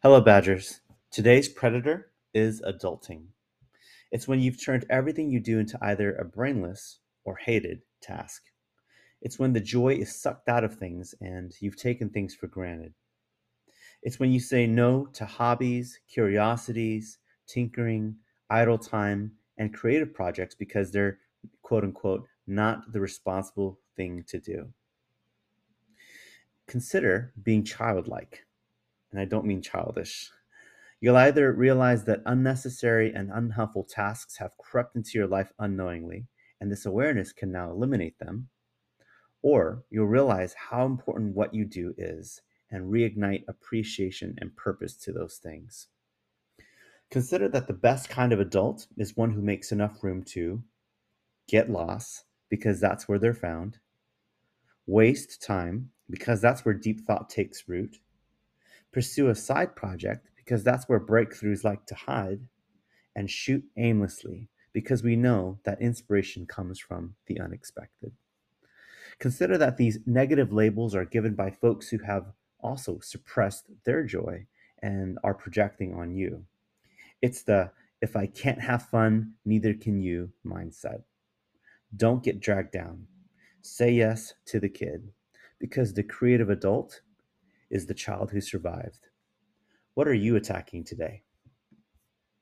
Hello, Badgers. Today's predator is adulting. It's when you've turned everything you do into either a brainless or hated task. It's when the joy is sucked out of things and you've taken things for granted. It's when you say no to hobbies, curiosities, tinkering, idle time, and creative projects because they're quote unquote not the responsible thing to do. Consider being childlike, and I don't mean childish. You'll either realize that unnecessary and unhelpful tasks have crept into your life unknowingly, and this awareness can now eliminate them, or you'll realize how important what you do is and reignite appreciation and purpose to those things. Consider that the best kind of adult is one who makes enough room to get lost, because that's where they're found, waste time, because that's where deep thought takes root, pursue a side project, because that's where breakthroughs like to hide, and shoot aimlessly, because we know that inspiration comes from the unexpected. Consider that these negative labels are given by folks who have also suppressed their joy and are projecting on you. It's the if I can't have fun, neither can you mindset. Don't get dragged down. Say yes to the kid because the creative adult is the child who survived. What are you attacking today?